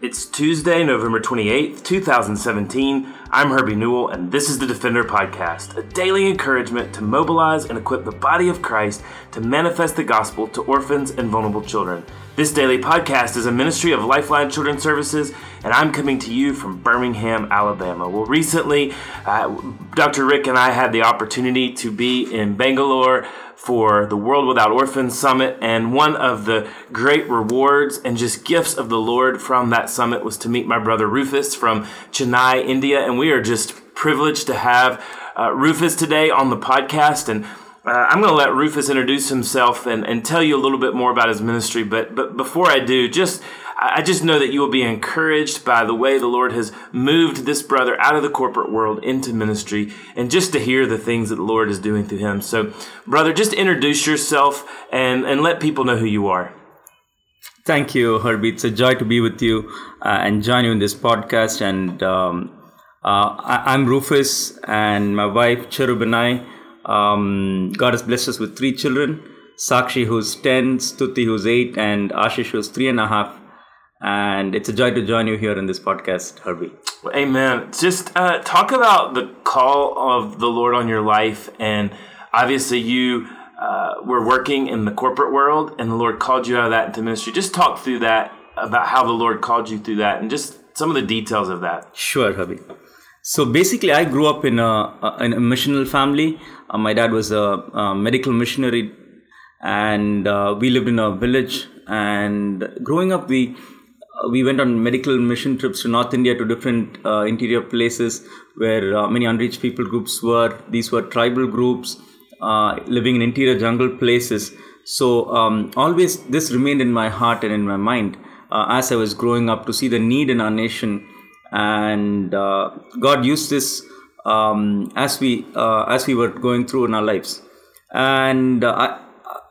It's Tuesday, November 28th, 2017. I'm Herbie Newell, and this is the Defender Podcast, a daily encouragement to mobilize and equip the body of Christ to manifest the gospel to orphans and vulnerable children. This daily podcast is a ministry of Lifeline Children's Services, and I'm coming to you from Birmingham, Alabama. Well, recently, uh, Dr. Rick and I had the opportunity to be in Bangalore for the World Without Orphans Summit, and one of the great rewards and just gifts of the Lord from that summit was to meet my brother Rufus from Chennai, India, and we are just privileged to have uh, Rufus today on the podcast and uh, I'm going to let Rufus introduce himself and, and tell you a little bit more about his ministry. But but before I do, just I just know that you will be encouraged by the way the Lord has moved this brother out of the corporate world into ministry, and just to hear the things that the Lord is doing through him. So, brother, just introduce yourself and and let people know who you are. Thank you, Herbie. It's a joy to be with you uh, and join you in this podcast. And um, uh, I, am Rufus, and my wife Cherubinai um, God has blessed us with three children Sakshi, who's 10, Stuti, who's 8, and Ashish, who's three and a half. And and it's a joy to join you here in this podcast, Herbie. Amen. Just uh, talk about the call of the Lord on your life. And obviously, you uh, were working in the corporate world, and the Lord called you out of that into ministry. Just talk through that about how the Lord called you through that and just some of the details of that. Sure, Herbie. So basically, I grew up in a, in a missional family. Uh, my dad was a, a medical missionary, and uh, we lived in a village. And growing up, we uh, we went on medical mission trips to North India to different uh, interior places where uh, many unreached people groups were. These were tribal groups living in interior jungle places. So um, always this remained in my heart and in my mind as I was growing up to see the need in our nation and uh, God used this um, as we uh, as we were going through in our lives. And uh, I,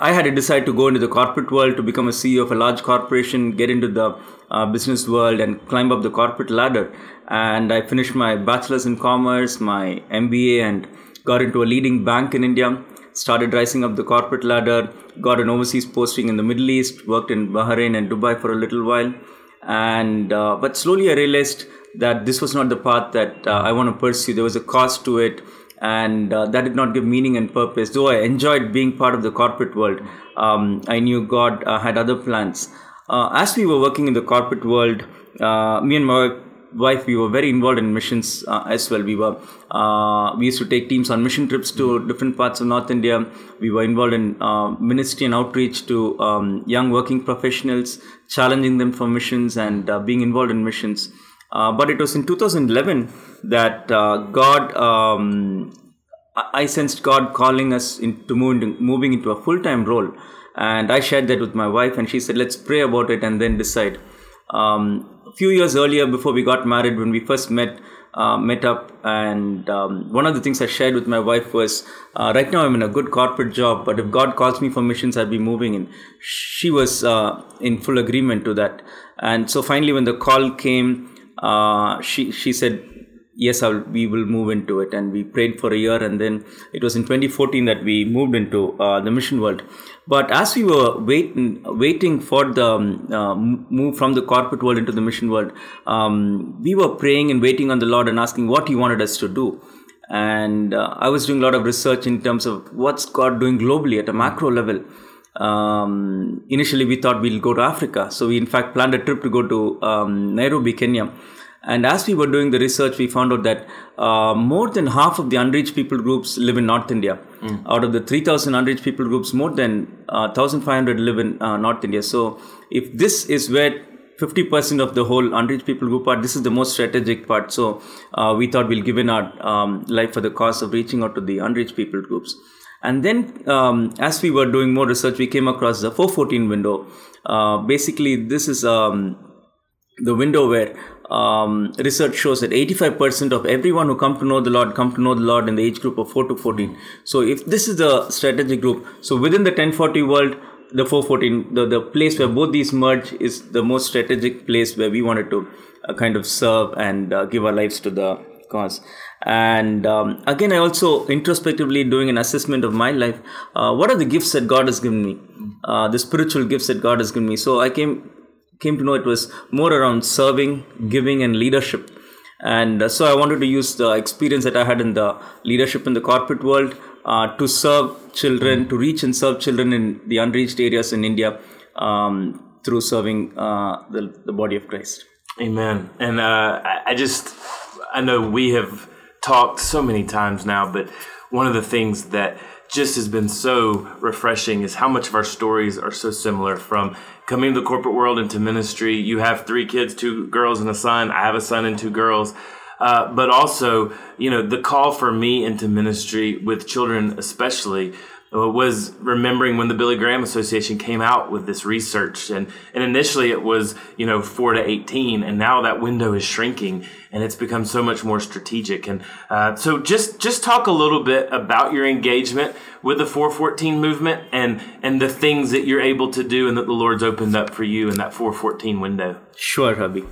I had to decide to go into the corporate world to become a CEO of a large corporation, get into the uh, business world, and climb up the corporate ladder. And I finished my bachelor's in commerce, my MBA, and got into a leading bank in India. Started rising up the corporate ladder, got an overseas posting in the Middle East, worked in Bahrain and Dubai for a little while, and uh, but slowly I realized that this was not the path that uh, I want to pursue. There was a cost to it, and uh, that did not give meaning and purpose. Though I enjoyed being part of the corporate world, um, I knew God uh, had other plans. Uh, as we were working in the corporate world, uh, me and my wife we were very involved in missions uh, as well we were uh, we used to take teams on mission trips to different parts of north india we were involved in uh, ministry and outreach to um, young working professionals challenging them for missions and being involved in missions uh, but it was in 2011 that uh, God, um, I sensed God calling us into moving, moving into a full time role. And I shared that with my wife, and she said, Let's pray about it and then decide. Um, few years earlier, before we got married, when we first met, uh, met up, and um, one of the things I shared with my wife was, uh, right now I'm in a good corporate job, but if God calls me for missions, I'll be moving in. She was uh, in full agreement to that, and so finally, when the call came, uh, she she said yes I'll, we will move into it and we prayed for a year and then it was in 2014 that we moved into uh, the mission world but as we were waiting waiting for the um, uh, move from the corporate world into the mission world um, we were praying and waiting on the lord and asking what he wanted us to do and uh, i was doing a lot of research in terms of what's god doing globally at a macro level um, initially we thought we'll go to Africa. So we in fact planned a trip to go to um, Nairobi, Kenya. And as we were doing the research, we found out that uh, more than half of the unreached people groups live in North India. Mm. Out of the 3,000 unreached people groups, more than uh, 1,500 live in uh, North India. So if this is where 50% of the whole unreached people group are, this is the most strategic part. So uh, we thought we'll give in our um, life for the cause of reaching out to the unreached people groups. And then, um, as we were doing more research, we came across the 414 window. Uh, basically, this is um, the window where um, research shows that 85% of everyone who come to know the Lord come to know the Lord in the age group of 4 to 14. So, if this is the strategic group, so within the 1040 world, the 414, the, the place where both these merge is the most strategic place where we wanted to uh, kind of serve and uh, give our lives to the cause. And um, again i also introspectively doing an assessment of my life. Uh, what are the gifts that god has given me? Uh, the spiritual gifts that god has given me. So i came came to know it was more around serving, giving, and leadership. And uh, so I wanted to use the experience that I had in the leadership in the corporate world uh, to serve children, to reach and serve children in the unreached areas in India um, through serving uh, the, the body of Christ. Amen. And uh, I just, I know we have talked so many times now, but one of the things that just has been so refreshing is how much of our stories are so similar from coming to the corporate world into ministry. You have three kids, two girls and a son. I have a son and two girls. Uh, but also, you know, the call for me into ministry with children, especially, was remembering when the Billy Graham Association came out with this research, and and initially it was you know four to eighteen, and now that window is shrinking, and it's become so much more strategic. And uh, so just just talk a little bit about your engagement with the 414 movement and and the things that you're able to do, and that the Lord's opened up for you in that 414 window. Sure, Ravi.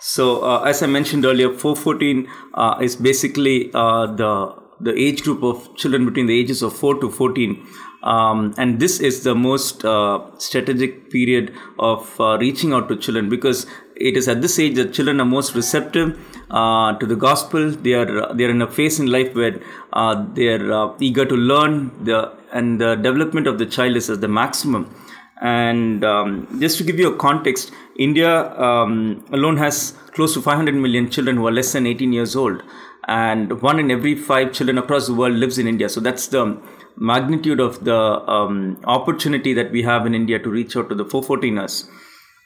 So uh, as I mentioned earlier, 414 uh, is basically uh, the the age group of children between the ages of 4 to 14. Um, and this is the most uh, strategic period of uh, reaching out to children because it is at this age that children are most receptive uh, to the gospel. They are they are in a phase in life where uh, they are uh, eager to learn. The and the development of the child is at the maximum. And um, just to give you a context, India um, alone has close to 500 million children who are less than 18 years old and one in every five children across the world lives in India. So that's the magnitude of the um, opportunity that we have in India to reach out to the 414ers.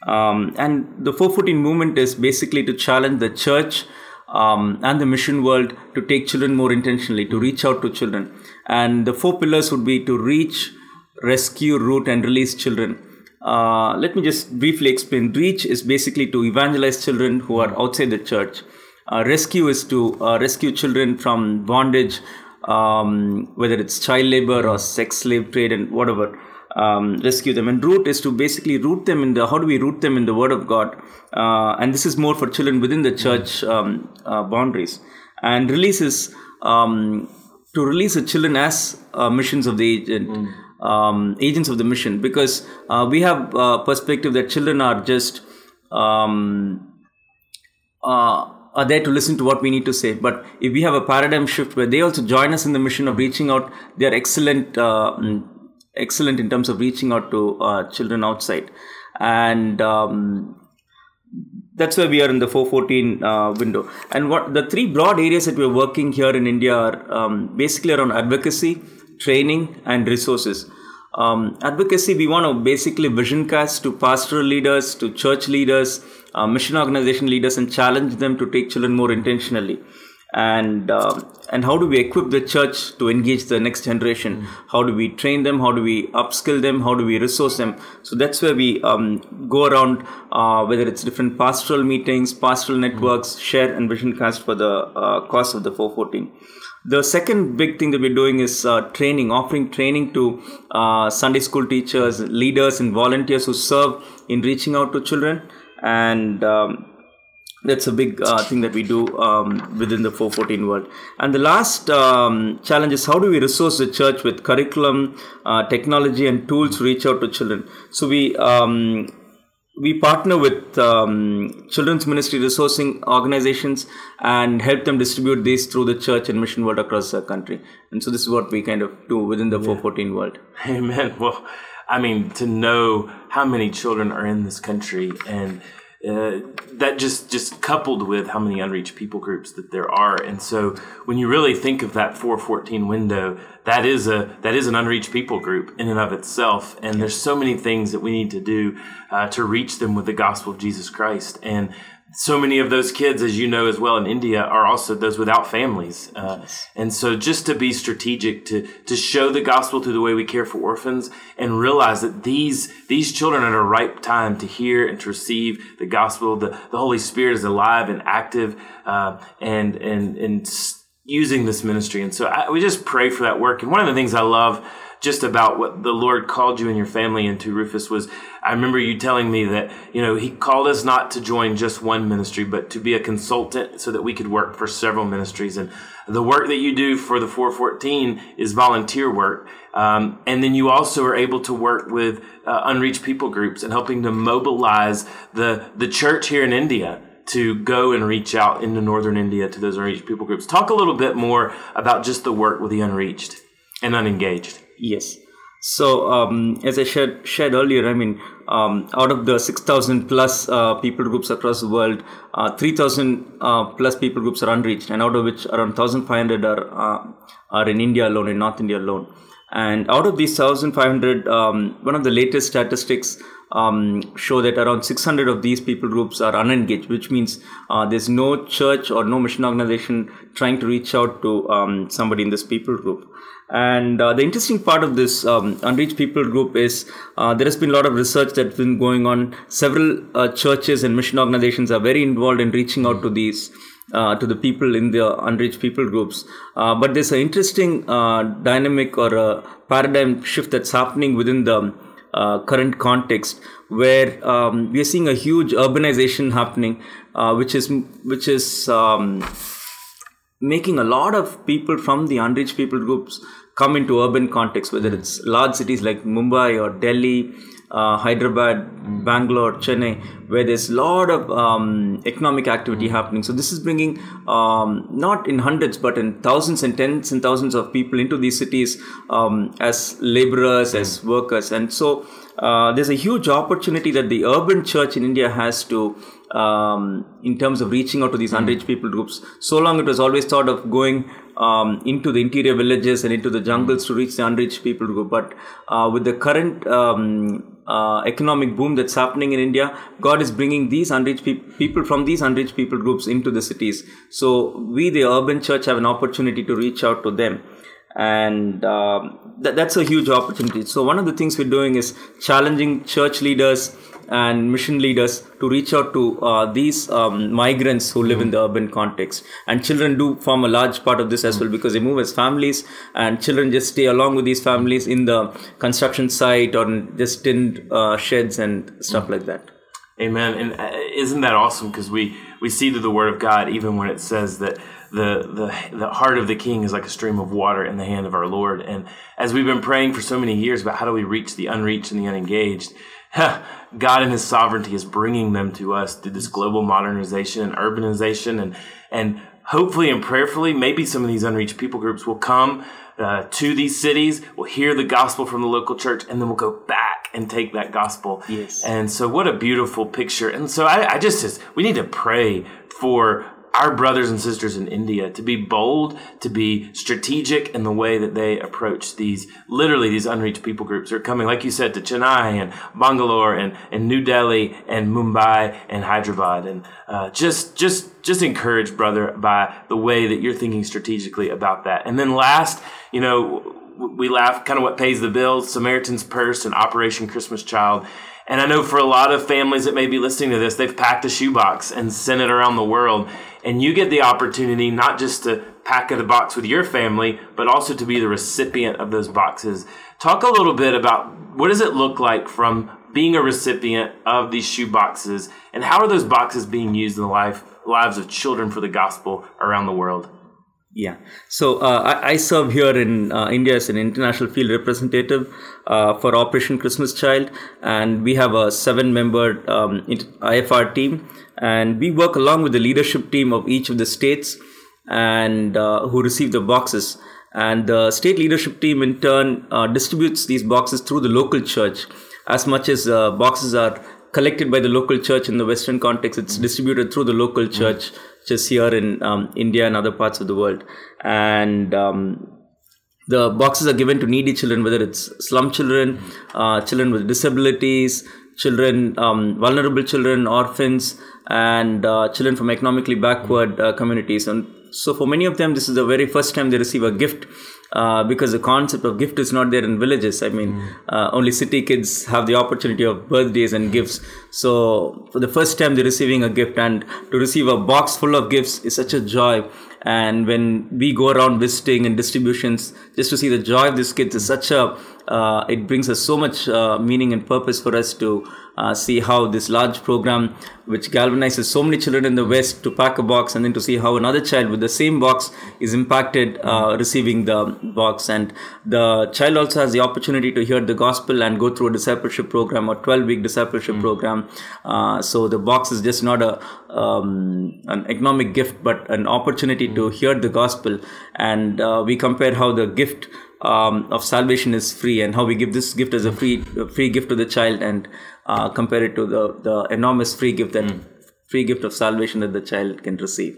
Um, and the 414 movement is basically to challenge the church um, and the mission world to take children more intentionally, to reach out to children. And the four pillars would be to reach, rescue, root, and release children. Uh, let me just briefly explain. Reach is basically to evangelize children who are outside the church rescue is to uh, rescue children from bondage, um, whether it's child labor or sex slave trade and whatever. Um, rescue them and root is to basically root them in the how do we root them in the word of god uh, and this is more for children within the church um, uh, boundaries and release is um, to release the children as uh, missions of the agent mm. um, agents of the mission because uh, we have a perspective that children are just um, uh, are there to listen to what we need to say. But if we have a paradigm shift where they also join us in the mission of reaching out, they are excellent, uh, mm, excellent in terms of reaching out to uh, children outside, and um, that's where we are in the 414 uh, window. And what the three broad areas that we're working here in India are um, basically around advocacy, training, and resources. Um, advocacy, we want to basically vision cast to pastoral leaders, to church leaders, uh, mission organization leaders, and challenge them to take children more intentionally. And uh, and how do we equip the church to engage the next generation? Mm. How do we train them? How do we upskill them? How do we resource them? So that's where we um, go around, uh, whether it's different pastoral meetings, pastoral networks, mm. share and vision cast for the uh, cause of the 414. The second big thing that we're doing is uh, training, offering training to uh, Sunday school teachers, leaders, and volunteers who serve in reaching out to children. And um, that's a big uh, thing that we do um, within the 414 world. And the last um, challenge is how do we resource the church with curriculum, uh, technology, and tools to reach out to children? So we um, we partner with um, children's ministry resourcing organizations and help them distribute these through the church and mission world across the country. And so this is what we kind of do within the yeah. 414 world. Amen. Well, I mean, to know how many children are in this country and uh, that just just coupled with how many unreached people groups that there are. And so when you really think of that 414 window that is a that is an unreached people group in and of itself. And there's so many things that we need to do uh, to reach them with the gospel of jesus christ. And so many of those kids, as you know as well in India, are also those without families. Uh, and so just to be strategic, to, to show the gospel through the way we care for orphans and realize that these, these children are at a ripe time to hear and to receive the gospel. The, the Holy Spirit is alive and active, uh, and, and, and using this ministry. And so I, we just pray for that work. And one of the things I love just about what the Lord called you and your family into, Rufus, was I remember you telling me that, you know, he called us not to join just one ministry, but to be a consultant so that we could work for several ministries. And the work that you do for the 414 is volunteer work. Um, and then you also are able to work with uh, unreached people groups and helping to mobilize the, the church here in India to go and reach out into northern India to those unreached people groups. Talk a little bit more about just the work with the unreached and unengaged. Yes. So, um, as I shared, shared earlier, I mean, um, out of the 6,000 plus uh, people groups across the world, uh, 3,000 uh, plus people groups are unreached, and out of which around 1,500 are, uh, are in India alone, in North India alone. And out of these 1,500, um, one of the latest statistics um, show that around 600 of these people groups are unengaged, which means uh, there's no church or no mission organization trying to reach out to um, somebody in this people group. And uh, the interesting part of this um, unreached people group is uh, there has been a lot of research that's been going on. Several uh, churches and mission organizations are very involved in reaching out to these. Uh, to the people in the unreached people groups. Uh, but there's an interesting uh, dynamic or a paradigm shift that's happening within the current context where um, we are seeing a huge urbanization happening, which is which is um, making a lot of people from the unreached people groups come into urban context, whether it's large cities like Mumbai or Delhi, uh, Hyderabad, Bangalore, Chennai, where there's a lot of um, economic activity happening. So this is bringing um, not in hundreds but in thousands and tens and thousands of people into these cities um, as laborers, as workers, and so uh, there's a huge opportunity that the urban church in India has to um, in terms of reaching out to these unreached people groups. So long it was always thought of going um, into the interior villages and into the jungles to reach the unreached people group. But uh, with the current um, uh, economic boom that's happening in India, God is bringing these unreached pe- people from these unreached people groups into the cities. So we, the urban church, have an opportunity to reach out to them and um, th- that's a huge opportunity so one of the things we're doing is challenging church leaders and mission leaders to reach out to uh, these um, migrants who live mm. in the urban context. And children do form a large part of this as well because they move as families, and children just stay along with these families in the construction site or just in uh, sheds and stuff mm. like that. Amen. And uh, isn't that awesome? Because we we see through the Word of God, even when it says that the the the heart of the King is like a stream of water in the hand of our Lord. And as we've been praying for so many years about how do we reach the unreached and the unengaged, God in His sovereignty is bringing them to us through this global modernization and urbanization, and and hopefully and prayerfully, maybe some of these unreached people groups will come uh, to these cities, will hear the gospel from the local church, and then we'll go back and take that gospel. Yes. And so, what a beautiful picture. And so, I, I just, just we need to pray for our brothers and sisters in India to be bold, to be strategic in the way that they approach these, literally these unreached people groups are coming, like you said, to Chennai and Bangalore and, and New Delhi and Mumbai and Hyderabad. And uh, just, just, just encouraged, brother, by the way that you're thinking strategically about that. And then last, you know, we laugh kind of what pays the bills, Samaritan's Purse and Operation Christmas Child. And I know for a lot of families that may be listening to this, they've packed a shoebox and sent it around the world. And you get the opportunity not just to pack the box with your family, but also to be the recipient of those boxes. Talk a little bit about what does it look like from being a recipient of these shoe boxes and how are those boxes being used in the life, lives of children for the gospel around the world? Yeah. So uh, I, I, serve here in uh, India as an international field representative uh, for Operation Christmas Child, and we have a seven-member um, IFR team, and we work along with the leadership team of each of the states, and uh, who receive the boxes. And the state leadership team, in turn, uh, distributes these boxes through the local church. As much as uh, boxes are collected by the local church in the Western context, it's distributed through the local church. Mm-hmm just here in um, India and other parts of the world. And um, the boxes are given to needy children, whether it's slum children, uh, children with disabilities, children, um, vulnerable children, orphans, and uh, children from economically backward uh, communities. And so, for many of them, this is the very first time they receive a gift uh, because the concept of gift is not there in villages. I mean, mm. uh, only city kids have the opportunity of birthdays and gifts. So for the first time they're receiving a gift and to receive a box full of gifts is such a joy. And when we go around visiting and distributions, just to see the joy of these kids is such a, uh, it brings us so much uh, meaning and purpose for us to uh, see how this large program, which galvanizes so many children in the West to pack a box, and then to see how another child with the same box is impacted uh, receiving the box. And the child also has the opportunity to hear the gospel and go through a discipleship program or 12 week discipleship mm-hmm. program. Uh, so the box is just not a um, an economic gift, but an opportunity mm-hmm. to hear the gospel. And uh, we compare how the gift um, of salvation is free and how we give this gift as a free a free gift to the child and uh, compare it to the, the enormous free gift that mm. free gift of salvation that the child can receive.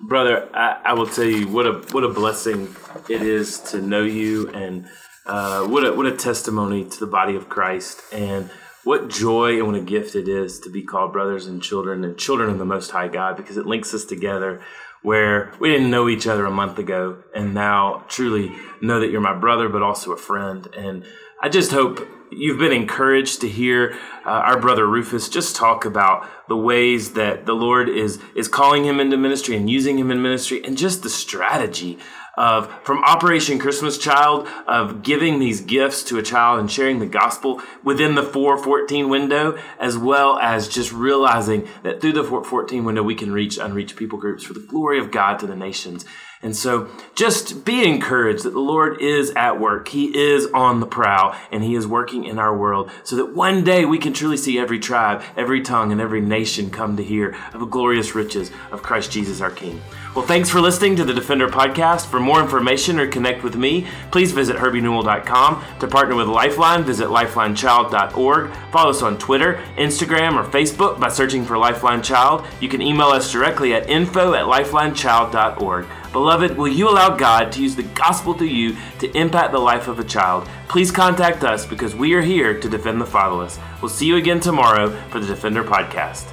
Brother, I, I, will tell you what a what a blessing it is to know you, and uh, what a what a testimony to the body of Christ, and what joy and what a gift it is to be called brothers and children and children of the Most High God, because it links us together where we didn't know each other a month ago and now truly know that you're my brother but also a friend and i just hope you've been encouraged to hear uh, our brother Rufus just talk about the ways that the Lord is is calling him into ministry and using him in ministry, and just the strategy of from Operation Christmas Child of giving these gifts to a child and sharing the gospel within the 414 window, as well as just realizing that through the 414 window we can reach unreached people groups for the glory of God to the nations. And so just be encouraged that the Lord is at work. He is on the prowl and He is working in our world so that one day we can truly see every tribe, every tongue, and every nation come to hear of the glorious riches of Christ Jesus our King. Well, thanks for listening to the Defender Podcast. For more information or connect with me, please visit herbienewell.com. To partner with Lifeline, visit lifelinechild.org. Follow us on Twitter, Instagram, or Facebook by searching for Lifeline Child. You can email us directly at info at lifelinechild.org. Beloved, will you allow God to use the gospel through you to impact the life of a child? Please contact us because we are here to defend the fatherless. We'll see you again tomorrow for the Defender Podcast.